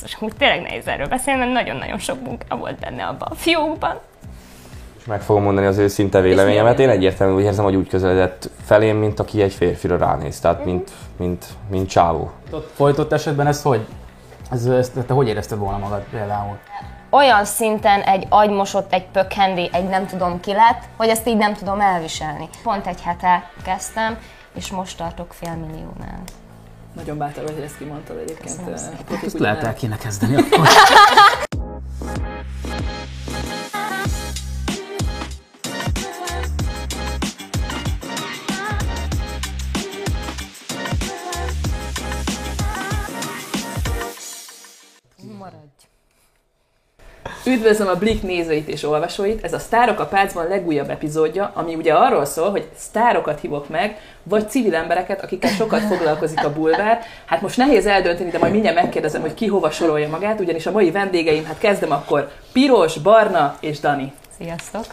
basszus, úgy tényleg nehéz erről beszélni, mert nagyon-nagyon sok munka volt benne abban a fiókban. És meg fogom mondani az őszinte véleményemet. Én egyértelműen úgy érzem, hogy úgy közeledett felém, mint aki egy férfira ránéz. Tehát, mint, mint, mint csávó. Ott folytott esetben ez hogy? Ez, ezt, te hogy érezted volna magad például? Olyan szinten egy agymosott, egy pökhendi, egy nem tudom ki lett, hogy ezt így nem tudom elviselni. Pont egy hete kezdtem, és most tartok fél milliónál. Nagyon bátor vagy, hogy ezt kimondtad egyébként. Eh. Profi Ezt lehet el kéne kezdeni akkor. Üdvözlöm a Blik nézőit és olvasóit, ez a Sztárok a Pácban legújabb epizódja, ami ugye arról szól, hogy sztárokat hívok meg, vagy civil embereket, akikkel sokat foglalkozik a bulvár. Hát most nehéz eldönteni, de majd mindjárt megkérdezem, hogy ki hova sorolja magát, ugyanis a mai vendégeim, hát kezdem akkor Piros, Barna és Dani. Sziasztok!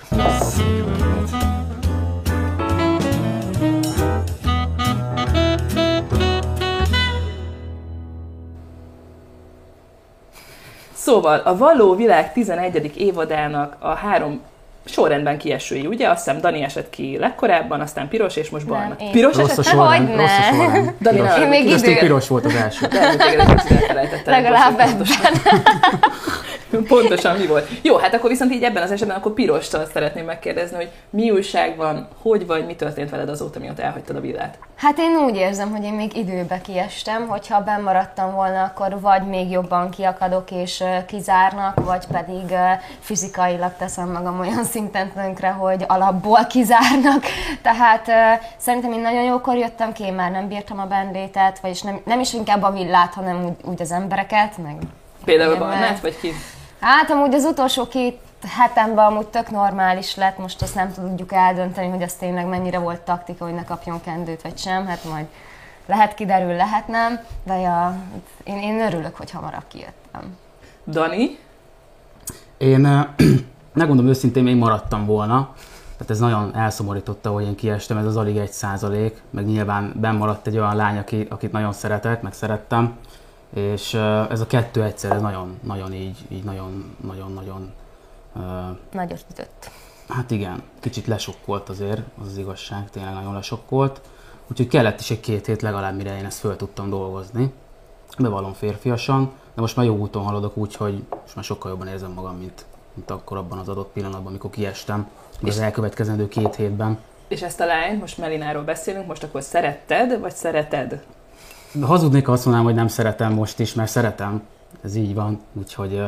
Szóval a Való Világ 11. évadának a három sorrendben kiesői, ugye? Azt hiszem Dani esett ki legkorábban, aztán Piros és most Barna. Nem. Piros Rossz esett? sorrend, Hogyne. rossz a sorrend. Dani, Piros. Én még időre- piros volt az első. De téged. Legalább Pontosan. Pontosan mi volt. Jó, hát akkor viszont így ebben az esetben akkor Pirostól szeretném megkérdezni, hogy mi újság van, hogy vagy, mi történt veled azóta, mióta elhagytad a villát. Hát én úgy érzem, hogy én még időbe kiestem, hogyha benn maradtam volna, akkor vagy még jobban kiakadok és kizárnak, vagy pedig fizikailag teszem magam olyan szinten tönkre, hogy alapból kizárnak. Tehát szerintem én nagyon jókor jöttem ki, én már nem bírtam a bendétet, vagyis nem, nem is inkább a villát, hanem úgy, úgy az embereket, meg Például Barnát, vagy ki? Hát amúgy az utolsó két hetemben amúgy tök normális lett, most azt nem tudjuk eldönteni, hogy az tényleg mennyire volt taktika, hogy ne kapjon kendőt vagy sem, hát majd lehet kiderül, lehet nem, de ja, én, én örülök, hogy hamarabb kijöttem. Dani, Én megmondom őszintén, még maradtam volna. Tehát ez nagyon elszomorította, hogy én kiestem, ez az alig egy százalék, meg nyilván benn maradt egy olyan lány, aki, akit nagyon szeretek, meg szerettem, és ez a kettő egyszer, ez nagyon, nagyon így, így nagyon, nagyon, nagyon, Nagyot ütött. hát igen, kicsit lesokkolt azért, az az igazság, tényleg nagyon lesokkolt. Úgyhogy kellett is egy két hét legalább, mire én ezt föl tudtam dolgozni. Bevallom férfiasan, de most már jó úton haladok úgy, hogy most már sokkal jobban érzem magam, mint, mint akkor abban az adott pillanatban, amikor kiestem. Az elkövetkezendő két hétben. és ezt a lányt, most Melináról beszélünk, most akkor szeretted, vagy szereted? Hazudnék, ha azt mondanám, hogy nem szeretem most is, mert szeretem. Ez így van, úgyhogy,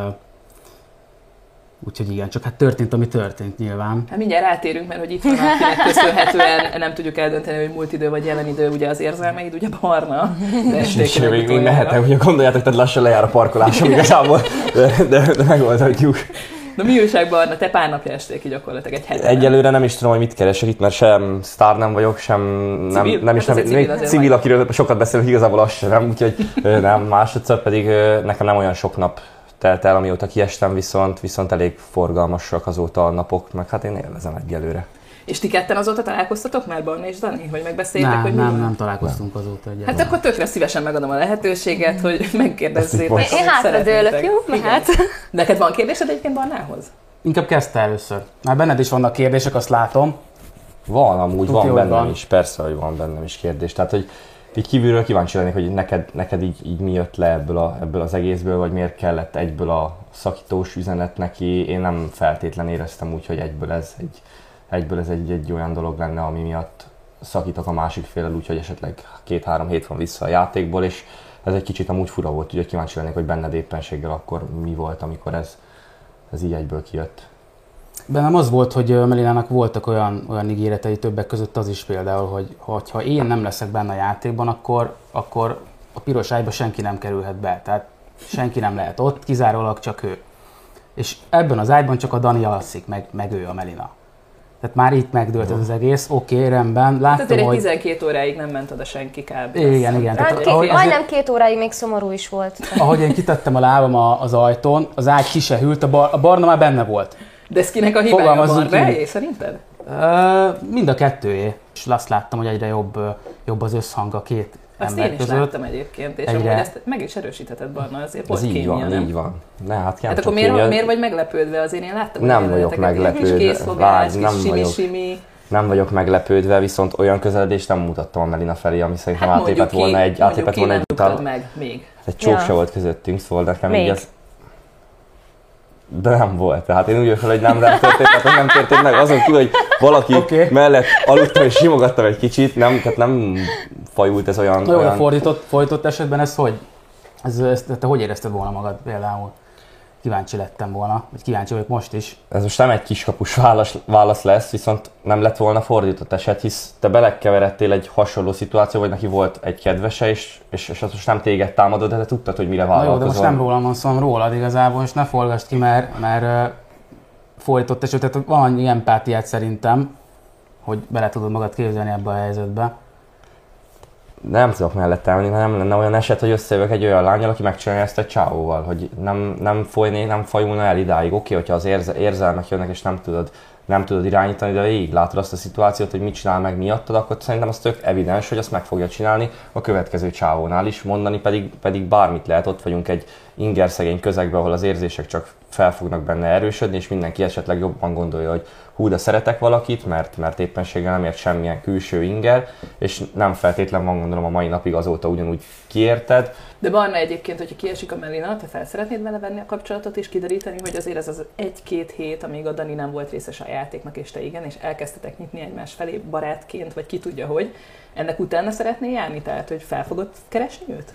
úgyhogy igen, csak hát történt, ami történt nyilván. Hát mindjárt rátérünk, mert hogy itt van, akinek köszönhetően nem tudjuk eldönteni, hogy múlt idő vagy jelen idő, ugye az érzelmeid, ugye barna. De És még, mehetek, hogy gondoljátok, tehát lassan lejár a parkolásom igazából, de, de, de megoldhatjuk. Na mi újság Barna, te pár napja estél ki gyakorlatilag egy hete. Egyelőre nem is tudom, hogy mit keresek itt, mert sem sztár nem vagyok, sem nem, Civil? nem is Hát nem, civil még civil, vagy. akiről sokat beszélünk, igazából az sem, úgyhogy nem, másodszor pedig nekem nem olyan sok nap telt el, amióta kiestem, viszont, viszont elég forgalmasak azóta a napok, meg hát én élvezem egyelőre. És ti ketten azóta találkoztatok már, Barna és Dani? Vagy megbeszéljétek, Nem, hogy mi nem, van? nem találkoztunk azóta Hát egyáltalán. akkor tökre szívesen megadom a lehetőséget, hogy megkérdezzétek. Én hátradőlök, jó? Mehet? Neked van kérdésed egyébként Barnához? Inkább kezdte először. Már benned is vannak kérdések, azt látom. Van, amúgy Tudja, van hogy bennem van. is, persze, hogy van bennem is kérdés. Tehát, hogy így kívülről kíváncsi lennék, hogy neked, neked így, így mi jött le ebből, a, ebből az egészből, vagy miért kellett egyből a szakítós üzenet neki. Én nem feltétlen éreztem úgy, hogy egyből ez egy, egyből ez egy, egy olyan dolog lenne, ami miatt szakítok a másik félel, úgyhogy esetleg két-három hét van vissza a játékból, és ez egy kicsit amúgy fura volt, úgyhogy kíváncsi lennék, hogy benned éppenséggel akkor mi volt, amikor ez, ez így egyből kijött. Bennem az volt, hogy Melinának voltak olyan, olyan ígéretei többek között az is például, hogy hogy ha én nem leszek benne a játékban, akkor, akkor a piros ágyba senki nem kerülhet be. Tehát senki nem lehet ott, kizárólag csak ő. És ebben az ágyban csak a Dani alszik, meg, meg ő a Melina. Tehát már itt megdőlt ez az egész, oké, okay, rendben, Hát láttam, azért egy hogy... 12 óráig nem ment oda senki kb. Igen, igen. Tehát, Hát, ahogy, két, majdnem két óráig még szomorú is volt. ahogy én kitettem a lábam a- az ajtón, az ágy ki se hűlt, a, bar, a barna már benne volt. De ez kinek a hibája Barnáé, így. szerinted? Ö, mind a kettőjé. És azt láttam, hogy egyre jobb, jobb az összhang a két Azt én is között. láttam egyébként, és Egyre- amúgy ezt meg is erősítheted Barna, azért Ez volt így kémia, van, nem? így van. Ne, hát, Hát akkor miért, kémia. miért vagy meglepődve? Azért én láttam Nem vagyok meglepődve. Kis készfogás, Várj, nem kis vagyok. simi-simi. Nem vagyok meglepődve, viszont olyan közeledést nem mutattam a Melina felé, ami szerintem Hát ki, volna egy, ki volna egy utal. meg még. Egy csók Ja. se volt közöttünk, szóval nekem Még. így ez... De nem volt. Tehát én úgy vagyok, fel, hogy nem, nem történt, tehát nem történt meg. Azon kívül, hogy valaki okay. mellett aludtam és simogattam egy kicsit, nem, tehát nem fajult ez olyan... Jó, olyan fordított, fordított esetben ez hogy? Ez, ez, te hogy érezted volna magad például? Kíváncsi lettem volna, vagy kíváncsi vagyok most is. ez most nem egy kiskapus válasz, válasz lesz, viszont nem lett volna fordított eset, hisz te belekeveredtél egy hasonló szituáció, vagy neki volt egy kedvese, és, és, és az most nem téged támadod, de te tudtad, hogy mire Na jó, de vállalkozol. most nem rólam van szó, rólad igazából, és ne forgasd ki, mert, mert ö, fordított eset, tehát van annyi empátiát szerintem, hogy bele tudod magad képzelni ebbe a helyzetbe. Nem tudok mellett állni, nem lenne olyan eset, hogy összejövök egy olyan lányal, aki megcsinálja ezt egy csávóval, hogy nem, nem folyné, nem fajulna el idáig. Oké, hogyha az érze, érzelmek jönnek, és nem tudod, nem tudod irányítani, de végig látod azt a szituációt, hogy mit csinál meg miattad, akkor szerintem az tök evidens, hogy azt meg fogja csinálni a következő csávónál is, mondani pedig, pedig bármit lehet, ott vagyunk egy inger szegény közegben, ahol az érzések csak fel fognak benne erősödni, és mindenki esetleg jobban gondolja, hogy hú, de szeretek valakit, mert, mert éppenséggel nem ért semmilyen külső inger, és nem feltétlen van gondolom a mai napig azóta ugyanúgy kiérted. De Barna egyébként, hogyha kiesik a Melina, te fel szeretnéd vele venni a kapcsolatot és kideríteni, hogy azért ez az egy-két hét, amíg a Dani nem volt részes a játéknak, és te igen, és elkezdtetek nyitni egymás felé barátként, vagy ki tudja hogy, ennek utána szeretné járni? Tehát, hogy fel fogod keresni őt?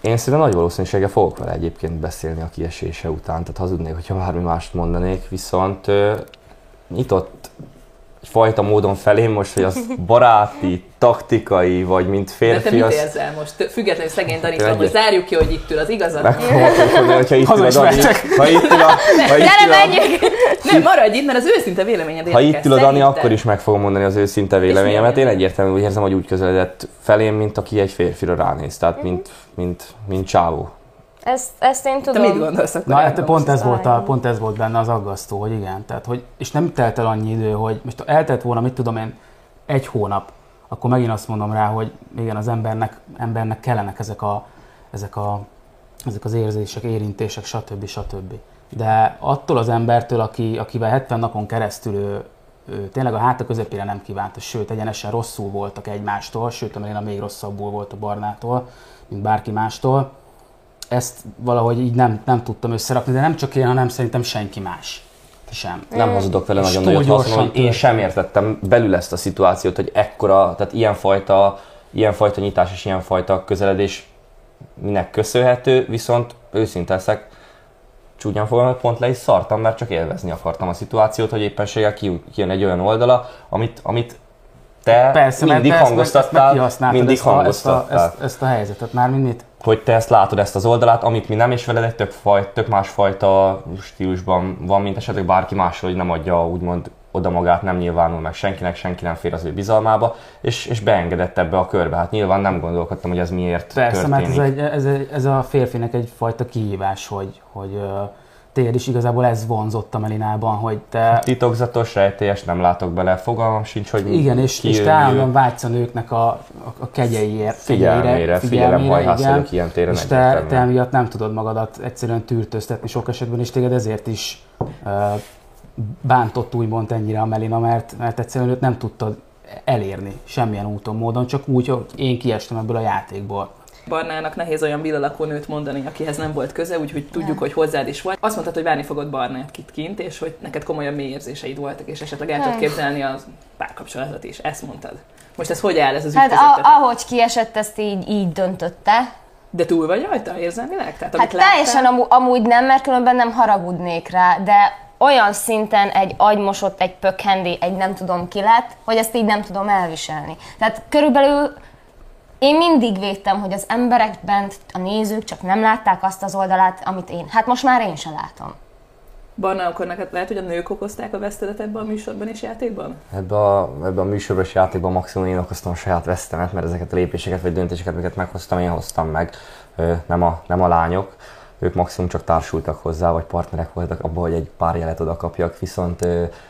Én szerintem nagy valószínűséggel fogok vele egyébként beszélni a kiesése után, tehát hazudnék, hogyha bármi mást mondanék, viszont nyitott egyfajta módon felém most, hogy az baráti, taktikai, vagy mint De te férfi, mit az érzel most? Függetlenül szegény Dani, Tényleg? hogy zárjuk ki, hogy itt ül az igazad. meg fogom hogyha itt ül a Dani, ha itt ül a, ha itt ül a! Nem, maradj itt, mert az őszinte véleményed ha érdekel. itt ül a Dani, akkor is meg fogom mondani az őszinte véleményemet. Én egyértelműen úgy érzem, hogy úgy közeledett felém, mint aki egy férfira ránéz, tehát mint, mint, mint csávó. Ezt, ezt én Te tudom. mit gondolsz akkor? Na, hát pont ez, volt a, pont ez volt benne az aggasztó, hogy igen, tehát, hogy, és nem telt el annyi idő, hogy most eltelt volna, mit tudom én, egy hónap, akkor megint azt mondom rá, hogy igen, az embernek, embernek kellenek ezek, a, ezek, a, ezek az érzések, érintések, stb. stb. De attól az embertől, aki, akivel 70 napon keresztül ő, ő tényleg a háta közepére nem kívánta, sőt, egyenesen rosszul voltak egymástól, sőt, a Melina még rosszabbul volt a Barnától, mint bárki mástól, ezt valahogy így nem, nem tudtam összerakni, de nem csak én, hanem szerintem senki más. Sem. Nem hazudok vele nagyon nagyot, azt gyorsan mondom, hogy én sem értettem belül ezt a szituációt, hogy ekkora, tehát ilyenfajta, ilyenfajta nyitás és ilyenfajta közeledés minek köszönhető, viszont őszinte leszek, csúnyán fogom, hogy pont le is szartam, mert csak élvezni akartam a szituációt, hogy éppenséggel ki- kijön egy olyan oldala, amit, amit te Persze, mert mindig ezt hangoztattál, mindig ezt a, ezt, a, hangoztattál. ezt, ezt a helyzetet, már mint mit? Hogy te ezt látod, ezt az oldalát, amit mi nem, és veled egy tök, faj, tök másfajta stílusban van, mint esetleg bárki másról, hogy nem adja úgymond oda magát, nem nyilvánul meg senkinek, senki nem fér az ő bizalmába, és, és beengedett ebbe a körbe. Hát nyilván nem gondolkodtam, hogy ez miért Persze, történik. mert ez, egy, ez, egy, ez a férfinek egyfajta kihívás, hogy, hogy téged is igazából ez vonzott a Melinában, hogy te... Titokzatos, rejtélyes, nem látok bele, fogalmam sincs, hogy Igen, és, és te állandóan vágysz a nőknek a, a, a kegyeiért, Figyelmére, figyelemhajhász igen, vagyok ilyen téren és te, te emiatt nem tudod magadat egyszerűen tűrtöztetni sok esetben, és téged ezért is uh, bántott úgymond ennyire a Melina, mert, mert egyszerűen őt nem tudtad elérni semmilyen úton, módon, csak úgy, hogy én kiestem ebből a játékból. Barnának nehéz olyan villalakó nőt mondani, akihez nem volt köze, úgyhogy tudjuk, hogy hozzád is vagy. Azt mondtad, hogy várni fogod Barnát kit kint, és hogy neked komolyabb mély érzéseid voltak, és esetleg el tudod képzelni a párkapcsolatot is. Ezt mondtad. Most ez hogy áll ez az Hát a, ahogy kiesett, ezt így, így döntötte. De túl vagy rajta érzelmileg? Tehát, Hát teljesen láttál? amú, amúgy nem, mert különben nem haragudnék rá, de olyan szinten egy agymosott, egy pökhendi, egy nem tudom ki lett, hogy ezt így nem tudom elviselni. Tehát körülbelül én mindig védtem, hogy az emberek bent, a nézők csak nem látták azt az oldalát, amit én. Hát most már én sem látom. Barna, akkor neked lehet, hogy a nők okozták a vesztedet ebben a műsorban és játékban? Ebbe a, ebbe a műsoros játékban maximum én okoztam a saját vesztemet, mert ezeket a lépéseket vagy döntéseket, amiket meghoztam, én hoztam meg, Ö, nem a, nem a lányok. Ők maximum csak társultak hozzá, vagy partnerek voltak abban, hogy egy pár jelet oda kapjak, viszont,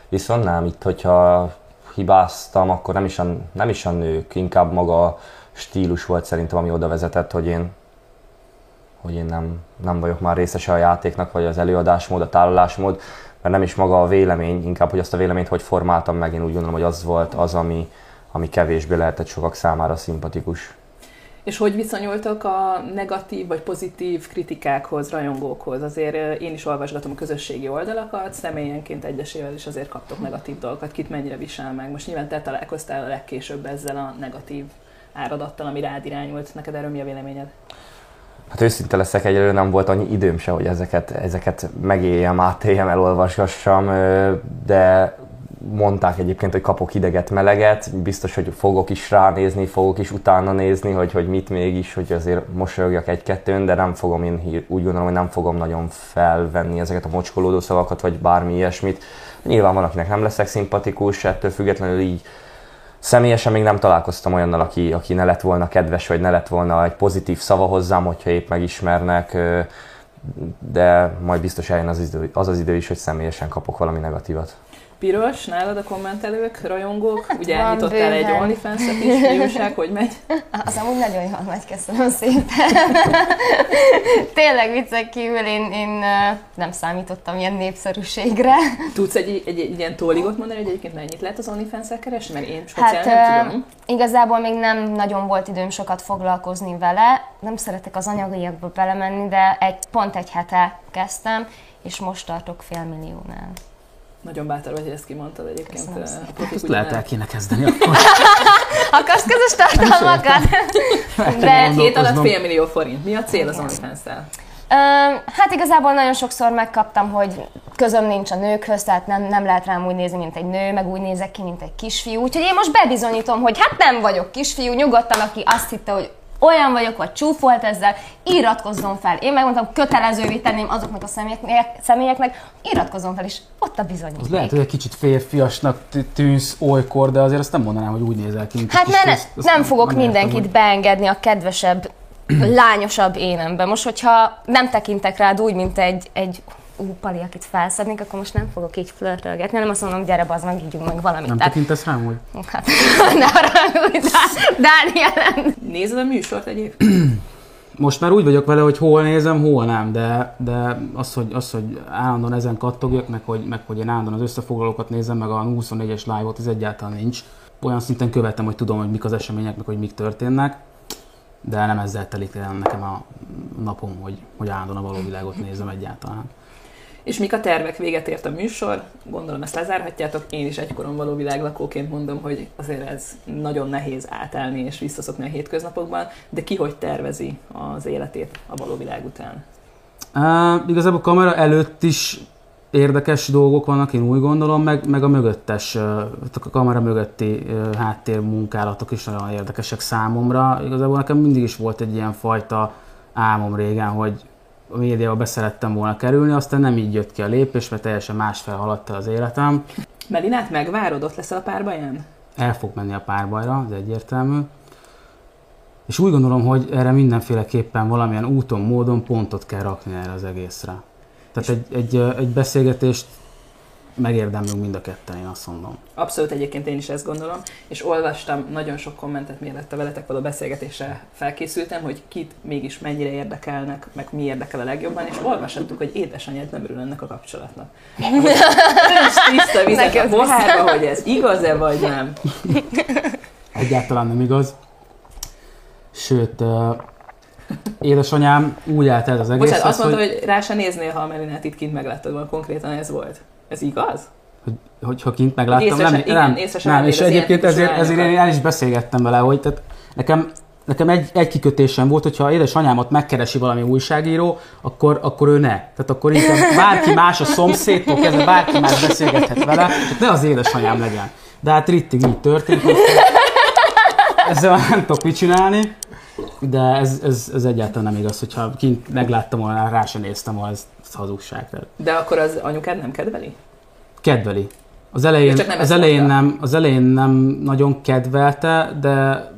viszont nem, itt hogyha hibáztam, akkor nem is, a, nem is a nők, inkább maga stílus volt szerintem, ami oda vezetett, hogy én, hogy én nem, nem vagyok már részese a játéknak, vagy az előadásmód, a tálalásmód, mert nem is maga a vélemény, inkább, hogy azt a véleményt hogy formáltam meg, én úgy gondolom, hogy az volt az, ami, ami kevésbé lehetett sokak számára szimpatikus. És hogy viszonyultok a negatív vagy pozitív kritikákhoz, rajongókhoz? Azért én is olvasgatom a közösségi oldalakat, személyenként egyesével is azért kaptok negatív dolgokat, kit mennyire visel meg. Most nyilván te találkoztál a legkésőbb ezzel a negatív áradattal, ami rád irányult. Neked erről mi a véleményed? Hát őszinte leszek, egyelőre nem volt annyi időm se, hogy ezeket, ezeket megéljem, átéljem, elolvasgassam, de mondták egyébként, hogy kapok hideget, meleget, biztos, hogy fogok is ránézni, fogok is utána nézni, hogy, hogy mit mégis, hogy azért mosolyogjak egy-kettőn, de nem fogom én úgy gondolom, hogy nem fogom nagyon felvenni ezeket a mocskolódó szavakat, vagy bármi ilyesmit. Nyilván van, akinek nem leszek szimpatikus, ettől függetlenül így Személyesen még nem találkoztam olyannal, aki, aki ne lett volna kedves, vagy ne lett volna egy pozitív szava hozzám, hogyha épp megismernek, de majd biztos eljön az idő, az az idő is, hogy személyesen kapok valami negatívat. Piros, nálad a kommentelők, rajongók, hát ugye elnyitottál egy OnlyFans-et is, fiúság, hogy megy? Az amúgy nagyon jól megy, köszönöm szépen. Tényleg viccek kívül én, én nem számítottam ilyen népszerűségre. Tudsz egy, egy, egy, egy ilyen tóligot mondani, hogy egyébként mennyit lehet az OnlyFans-el keresni? Mert én hát, nem tudom. Igazából még nem nagyon volt időm sokat foglalkozni vele. Nem szeretek az anyagiakba belemenni, de egy, pont egy hete kezdtem, és most tartok fél milliónál. Nagyon bátor vagy, hogy ezt kimondtad egyébként. Köszönöm a profik, ezt lehet el kéne kezdeni akkor. Akarsz közös tartalmakat? De hét alatt fél millió forint. Mi a cél az OnlyFans-tel? Hát igazából nagyon sokszor megkaptam, hogy közöm nincs a nőkhöz, tehát nem, nem lehet rám úgy nézni, mint egy nő, meg úgy nézek ki, mint egy kisfiú. Úgyhogy én most bebizonyítom, hogy hát nem vagyok kisfiú, nyugodtan, aki azt hitte, hogy olyan vagyok, vagy csúfolt ezzel, iratkozzon fel. Én megmondtam, kötelezővé tenném azoknak a személyeknek, személyeknek iratkozzon fel, és ott a bizonyíték. Az lehet, hogy egy kicsit férfiasnak tűnsz olykor, de azért azt nem mondanám, hogy úgy nézel ki, Hát mert ne, nem fogok mindenkit hogy... beengedni a kedvesebb, lányosabb énembe. Most, hogyha nem tekintek rád úgy, mint egy, egy ú, Pali, akit felszednék, akkor most nem fogok így flörtölgetni, hanem azt mondom, gyere, bazd meg, ígyunk meg valamit. Nem Tehát... tekintesz rám, hogy? Hát, ne haragudj, Dániel. Nézed a műsort egyébként? most már úgy vagyok vele, hogy hol nézem, hol nem, de, de az, hogy, az, hogy állandóan ezen kattogjak, meg hogy, meg hogy én állandóan az összefoglalókat nézem, meg a 24-es live-ot, ez egyáltalán nincs. Olyan szinten követem, hogy tudom, hogy mik az események, meg hogy mik történnek, de nem ezzel telik nekem a napom, hogy, hogy állandóan a való világot nézem egyáltalán. És mik a tervek? Véget ért a műsor, gondolom ezt lezárhatjátok. Én is egykoron való világlakóként mondom, hogy azért ez nagyon nehéz átállni és visszaszokni a hétköznapokban, de ki hogy tervezi az életét a való világ után? Uh, igazából a kamera előtt is érdekes dolgok vannak, én úgy gondolom, meg, meg a mögöttes, a kamera mögötti háttér munkálatok is nagyon érdekesek számomra. Igazából nekem mindig is volt egy ilyen fajta álmom régen, hogy a médiába beszerettem volna kerülni, aztán nem így jött ki a lépés, mert teljesen másfel haladt el az életem. Melinát megvárod, ott leszel a párbaján? El fog menni a párbajra, ez egyértelmű. És úgy gondolom, hogy erre mindenféleképpen valamilyen úton, módon pontot kell rakni erre az egészre. Tehát egy, egy, egy beszélgetést megérdemlünk mind a ketten, én azt mondom. Abszolút egyébként én is ezt gondolom, és olvastam nagyon sok kommentet, mielőtt a veletek való beszélgetésre felkészültem, hogy kit mégis mennyire érdekelnek, meg mi érdekel a legjobban, és olvashattuk, hogy édesanyád nem örül ennek a kapcsolatnak. tiszta vizet a pohárba, hogy ez igaz-e vagy nem. Egyáltalán nem igaz. Sőt, édesanyám úgy állt el az egész. Bocsánat, azt mondta, hogy... hogy rá se néznél, ha a Melinát itt kint megláttad volna, konkrétan ez volt. Ez igaz? Hogy, hogyha kint megláttam, észesen, nem, igen, nem, nem, és egyébként ezért, ezért én el is beszélgettem vele, hogy tehát nekem, nekem egy, egy kikötésem volt, hogyha édesanyámat megkeresi valami újságíró, akkor, akkor ő ne. Tehát akkor inkább bárki más a szomszédtól kezdve, bárki más beszélgethet vele, tehát ne az édesanyám legyen. De hát Rittig így történt, ezzel nem tudok mit csinálni, de ez, ez, ez egyáltalán nem igaz, hogyha kint megláttam volna, rá sem néztem volna, ez, hazugság. De akkor az anyukád nem kedveli? Kedveli. Az elején, az, elején nem, az elején nem nagyon kedvelte, de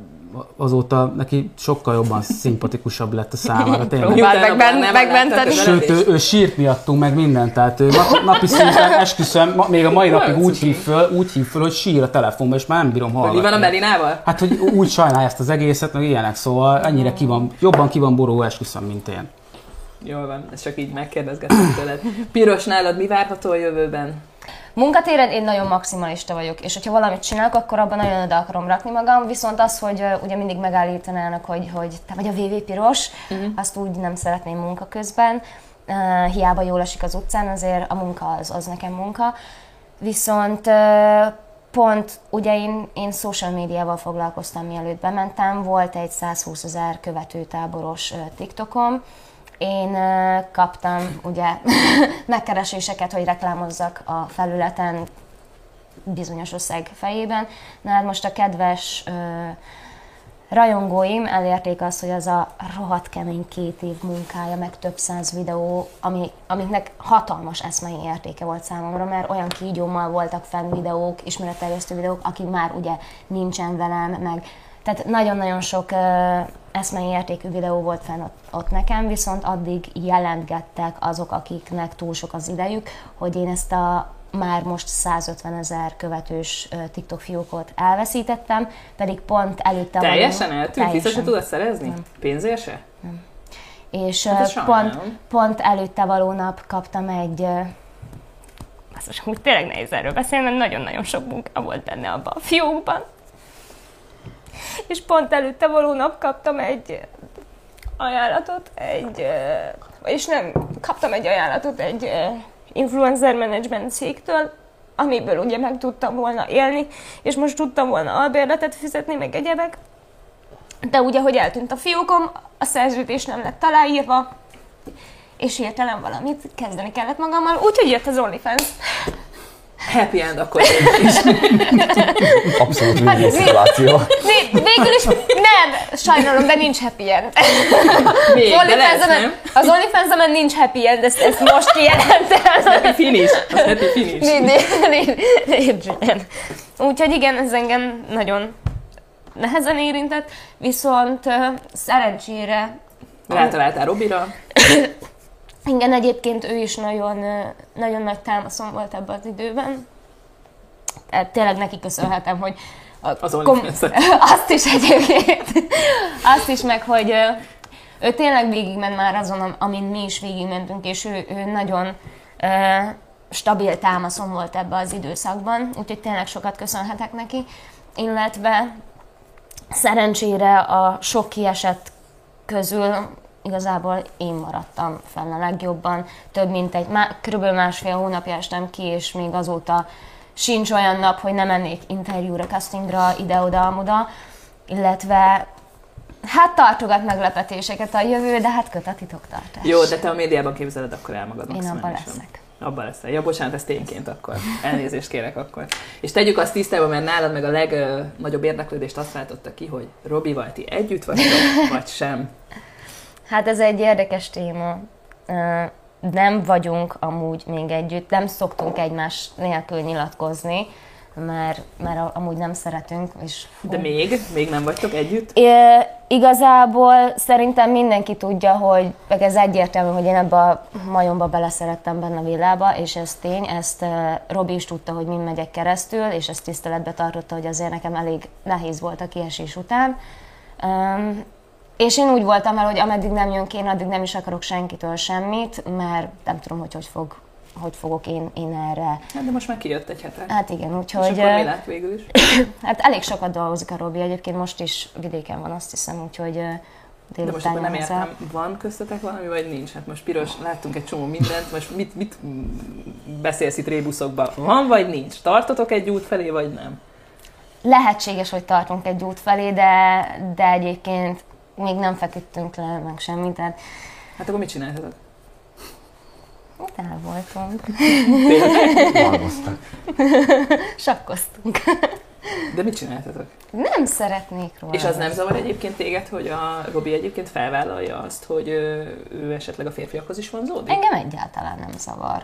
azóta neki sokkal jobban szimpatikusabb lett a számára. Tényleg. A megben- megmenteni. Sőt, ő, ő sírt miattunk, meg mindent, tehát ő nap- napi szinten esküszöm, ma- még a mai napig úgy hív föl, úgy hív föl, hogy sír a telefonba, és már nem bírom Hogy hallgatni. mi van a Melinával? Hát, hogy úgy sajnálja ezt az egészet, meg ilyenek, szóval ennyire ki van, jobban ki van boró esküszöm, mint én. Jól van, ezt csak így megkérdezgettem tőled. Piros, nálad mi várható a jövőben? Munkatéren én nagyon maximalista vagyok, és hogyha valamit csinálok, akkor abban nagyon oda akarom rakni magam, viszont az, hogy ö, ugye mindig megállítanának, hogy, hogy te vagy a VV piros, uh-huh. azt úgy nem szeretném munka közben. Uh, hiába jól esik az utcán, azért a munka az, az nekem munka. Viszont uh, pont ugye én, én social médiával foglalkoztam, mielőtt bementem, volt egy 120 ezer követőtáboros uh, TikTokom, én kaptam ugye megkereséseket, hogy reklámozzak a felületen bizonyos összeg fejében. Na hát most a kedves ö, rajongóim elérték azt, hogy az a rohadt kemény két év munkája, meg több száz videó, ami, amiknek hatalmas eszmei értéke volt számomra, mert olyan kígyómmal voltak fenn videók, ismeretterjesztő videók, aki már ugye nincsen velem, meg tehát nagyon-nagyon sok ö, eszmei értékű videó volt fenn ott, ott nekem, viszont addig jelentgettek azok, akiknek túl sok az idejük, hogy én ezt a már most 150 ezer követős TikTok fiókot elveszítettem, pedig pont előtte Teljesen valami- eltűnt? Vissza se teljesen. tudod szerezni? Pénzért se? És Hát pont, pont előtte való nap kaptam egy... Azt most tényleg nehéz erről beszélni, mert nagyon-nagyon sok munka volt benne abban a fiókban. És pont előtte való nap kaptam egy ajánlatot, egy... És nem, kaptam egy ajánlatot egy influencer management cégtől, amiből ugye meg tudtam volna élni, és most tudtam volna albérletet fizetni, meg egyebek. De ugye, hogy eltűnt a fiókom, a szerződés nem lett aláírva, és hirtelen valamit kezdeni kellett magammal, úgyhogy jött az OnlyFans. Happy end akkor is. Abszolút win szituáció. Né- végül is nem, sajnálom, de nincs happy end. Még, Az de lesz, OnlyFans-en- nem? az OnlyFans-en nincs happy end, ezt, ezt most kijelentem. Happy finish. Az happy finish. Úgyhogy igen, ez engem nagyon nehezen érintett, viszont szerencsére Rátaláltál Robira. Igen, egyébként ő is nagyon, nagyon nagy támaszom volt ebben az időben. Tehát tényleg neki köszönhetem, hogy a Az OnlyFans-et. azt is egyébként, azt is meg, hogy ő tényleg végigment már azon, am- amin mi is végigmentünk, és ő, ő nagyon ö, stabil támaszom volt ebbe az időszakban, úgyhogy tényleg sokat köszönhetek neki, illetve szerencsére a sok kiesett közül igazából én maradtam fenn a legjobban. Több mint egy, má, körülbelül másfél hónapja estem ki, és még azóta sincs olyan nap, hogy nem mennék interjúra, castingra, ide-oda, amoda, illetve hát tartogat meglepetéseket a jövő, de hát köt a titoktartás. Jó, de te a médiában képzeled akkor el magad Én abban leszek. Abban leszel. Ja, bocsánat, ez tényként akkor. Elnézést kérek akkor. És tegyük azt tisztába, mert nálad meg a legnagyobb érdeklődést azt váltotta ki, hogy Robival ti együtt vagytok, vagy sem. Hát ez egy érdekes téma. Nem vagyunk amúgy még együtt, nem szoktunk egymás nélkül nyilatkozni, mert, mert amúgy nem szeretünk. És De még, még nem vagytok együtt? É, igazából szerintem mindenki tudja, hogy meg ez egyértelmű, hogy én ebbe a majomba beleszerettem benne a villába, és ez tény, ezt Robi is tudta, hogy mind megyek keresztül, és ezt tiszteletbe tartotta, hogy azért nekem elég nehéz volt a kiesés után. Um, és én úgy voltam el, hogy ameddig nem jön ki, én addig nem is akarok senkitől semmit, mert nem tudom, hogy hogy, fog, hogy fogok én, én erre. Hát de most már kijött egy hete. Hát igen, És úgyhogy... akkor mi lett végül is? Hát elég sokat dolgozik a Robi, egyébként most is vidéken van, azt hiszem, úgyhogy De most akkor nem értem, van köztetek valami, vagy nincs? Hát most piros, láttunk egy csomó mindent, most mit, mit beszélsz itt rébuszokban? Van, vagy nincs? Tartotok egy út felé, vagy nem? Lehetséges, hogy tartunk egy út felé, de, de egyébként még nem feküdtünk le, meg semmit, tehát Hát akkor mit csináltatok? el voltunk, Malmoztak. sakkoztunk. De mit csináltatok? Nem szeretnék róla. És az nem zavar egyébként téged, hogy a Robi egyébként felvállalja azt, hogy ö, ő esetleg a férfiakhoz is vonzódik? Engem egyáltalán nem zavar.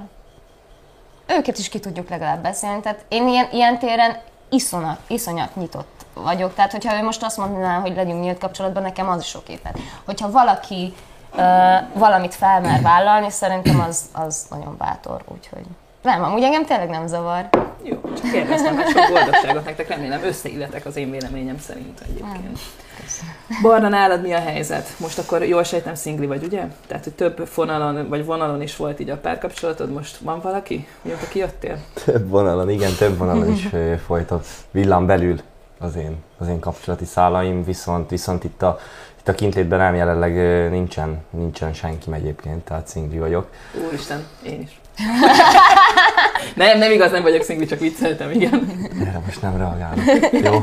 Őket is ki tudjuk legalább beszélni, tehát én ilyen, ilyen téren iszonyat, iszonyat nyitott vagyok. Tehát, hogyha ő most azt mondaná, hogy legyünk nyílt kapcsolatban, nekem az is oké. Tehát, hogyha valaki ö, valamit felmer vállalni, szerintem az, az nagyon bátor, úgyhogy... Nem, amúgy engem tényleg nem zavar. Jó, csak kérdeztem, mert sok boldogságot nektek remélem összeilletek az én véleményem szerint egyébként. Barna, nálad mi a helyzet? Most akkor jól sejtem szingli vagy, ugye? Tehát, hogy több fonalon, vagy vonalon is volt így a párkapcsolatod, most van valaki, mióta kijöttél? Több vonalon, igen, több vonalon is folyt a villám belül az én, az én kapcsolati szálaim, viszont, viszont itt a, itt a kintlétben nem jelenleg nincsen, nincsen senki egyébként, tehát szingli vagyok. Úristen, én is. nem, nem igaz, nem vagyok szingli, csak vicceltem, igen. Erre most nem reagálok. Jó.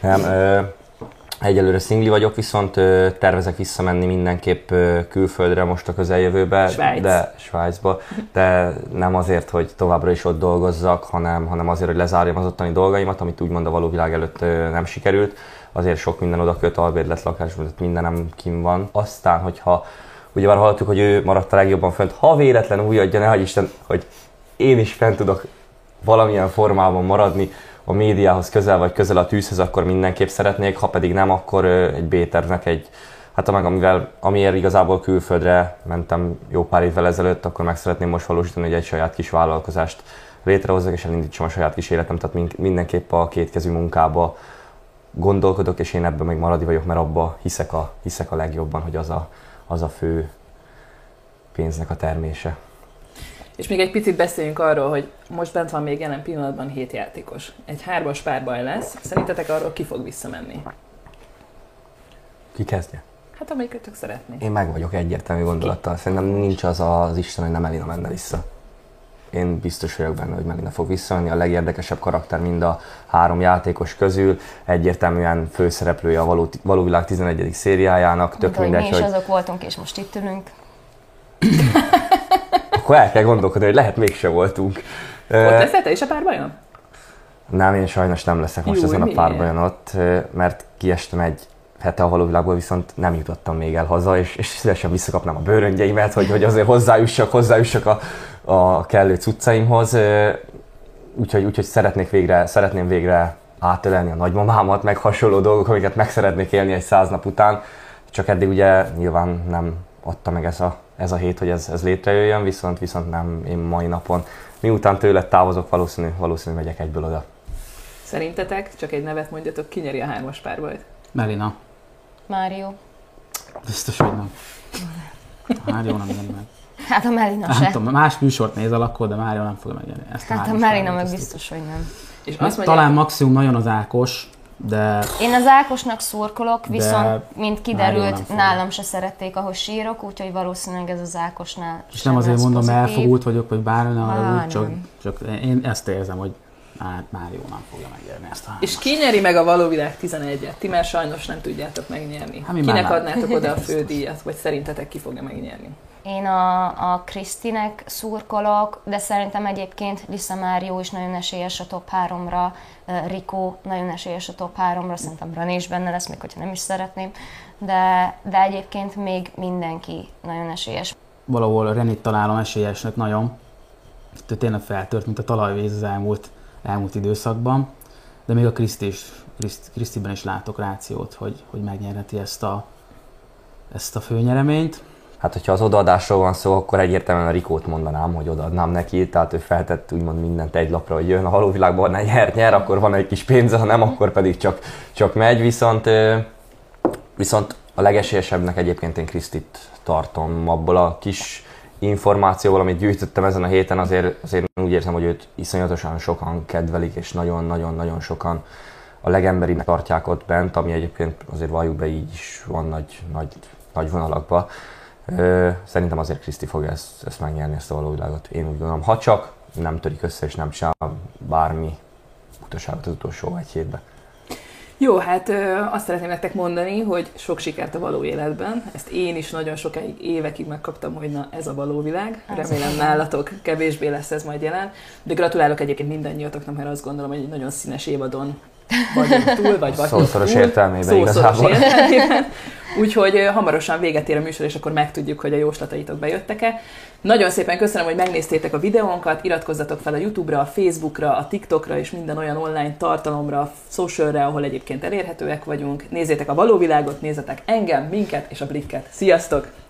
Nem, ö, egyelőre szingli vagyok, viszont ö, tervezek visszamenni mindenképp ö, külföldre most a közeljövőbe. Svájc. De Svájcba. De nem azért, hogy továbbra is ott dolgozzak, hanem, hanem azért, hogy lezárjam az ottani dolgaimat, amit úgymond a való világ előtt ö, nem sikerült. Azért sok minden oda köt, albérlet, lakás, mindenem kim van. Aztán, hogyha ugye már hallottuk, hogy ő maradt a legjobban fönt, ha véletlenül úgy adja, ne hagyj Isten, hogy én is fent tudok valamilyen formában maradni a médiához közel vagy közel a tűzhez, akkor mindenképp szeretnék, ha pedig nem, akkor egy B-tervnek egy, hát meg amivel, amiért igazából külföldre mentem jó pár évvel ezelőtt, akkor meg szeretném most valósítani, hogy egy saját kis vállalkozást létrehozzak, és elindítsam a saját kis életem, tehát min- mindenképp a kétkezű munkába gondolkodok, és én ebben még maradi vagyok, mert abba hiszek a, hiszek a legjobban, hogy az a, az a fő pénznek a termése. És még egy picit beszéljünk arról, hogy most bent van még jelen pillanatban hét játékos. Egy hármas párbaj lesz. Szerintetek arról ki fog visszamenni? Ki kezdje? Hát amelyikötök szeretné. Én meg vagyok egyértelmű gondolattal. Szerintem nincs az az Isten, hogy nem Melina menne vissza. Én biztos vagyok benne, hogy Melina fog visszamenni. A legérdekesebb karakter mind a három játékos közül. Egyértelműen főszereplője a való, való világ 11. szériájának. Tök Mint hogy mi mindegy, is hogy azok voltunk, és most itt ülünk. akkor el kell gondolkodni, hogy lehet mégse voltunk. Ott leszel te is a párbajon? Nem, én sajnos nem leszek most Jó, ezen a párbajon ott, mert kiestem egy hete a való világból, viszont nem jutottam még el haza, és, és szívesen visszakapnám a bőröngyeimet, hogy, hogy azért hozzájussak, hozzájussak a, a kellő cuccaimhoz. Úgyhogy, úgyhogy szeretnék végre, szeretném végre átölelni a nagymamámat, meg hasonló dolgok, amiket meg szeretnék élni egy száz nap után. Csak eddig ugye nyilván nem adta meg ez a, ez a hét, hogy ez, ez létrejöjjön, viszont, viszont nem én mai napon. Miután tőled távozok, valószínű, valószínű megyek egyből oda. Szerintetek, csak egy nevet mondjatok, ki nyeri a hármas párbajt? Melina. Mário. Biztos, hogy nem. Mário nem jön meg. Hát a Melina Nem se. tudom, más műsort nézel akkor, de Mário nem fogja megnyerni. Ezt Hát a Melina meg biztos, hogy nem. És tudjuk. azt mondják, Talán maximum nagyon az Ákos, de Én az Ákosnak szurkolok, viszont, De mint kiderült, nálam se szerették, ahogy sírok, úgyhogy valószínűleg ez az Ákosnál és sem nem azért mondom, pozitív. elfogult vagyok, vagy bármi, nem, Á, arra úgy, csak, nem. csak én ezt érzem, hogy hát Mário nem fogja megnyerni ezt a és hármast. ki nyeri meg a való világ 11-et? Ti már sajnos nem tudjátok megnyerni. Hát mi már Kinek adnátok oda a fődíjat, vagy szerintetek ki fogja megnyerni? Én a, a Krisztinek szurkolok, de szerintem egyébként Lisa Mário is nagyon esélyes a top 3-ra, Rico nagyon esélyes a top 3-ra, szerintem Rani is benne lesz, még hogyha nem is szeretném, de, de egyébként még mindenki nagyon esélyes. Valahol Renit találom esélyesnek nagyon. Itt tényleg feltört, mint a talajvíz az elmúlt, elmúlt időszakban. De még a Kriszti is, Kriszt- Krisztiben is látok rációt, hogy, hogy megnyerheti ezt a, ezt a főnyereményt. Hát, hogyha az odaadásról van szó, akkor egyértelműen a Rikót mondanám, hogy odaadnám neki, tehát ő feltett úgymond mindent egy lapra, hogy jön a valóvilágban, ne nyer, nyer, akkor van egy kis pénze, ha nem, akkor pedig csak, csak megy, viszont, viszont a legesélyesebbnek egyébként én Krisztit tartom abból a kis információval, amit gyűjtöttem ezen a héten, azért, azért úgy érzem, hogy őt iszonyatosan sokan kedvelik, és nagyon-nagyon-nagyon sokan a legemberinek tartják ott bent, ami egyébként azért valljuk be így is van nagy, nagy, nagy vonalakba. Ö, Szerintem azért Kriszti fogja ezt, ezt megnyerni, ezt a valóvilágot. Én úgy gondolom, ha csak nem törik össze és nem csinál bármi utaságot az utolsó egy hétben. Jó, hát ö, azt szeretném nektek mondani, hogy sok sikert a való életben. Ezt én is nagyon sokáig, évekig megkaptam, hogy na ez a való világ. Remélem nálatok kevésbé lesz ez majd jelen. De gratulálok egyébként mindannyiatoknak, mert azt gondolom, hogy egy nagyon színes évadon vagyunk túl, vagy vagyunk Szószoros túl. értelmében Szószoros igazából. értelmében. Úgyhogy hamarosan véget ér a műsor, és akkor megtudjuk, hogy a jóslataitok bejöttek-e. Nagyon szépen köszönöm, hogy megnéztétek a videónkat, iratkozzatok fel a YouTube-ra, a Facebookra, a TikTokra és minden olyan online tartalomra, a socialre, ahol egyébként elérhetőek vagyunk. Nézzétek a való világot, nézzetek engem, minket és a Blikket. Sziasztok!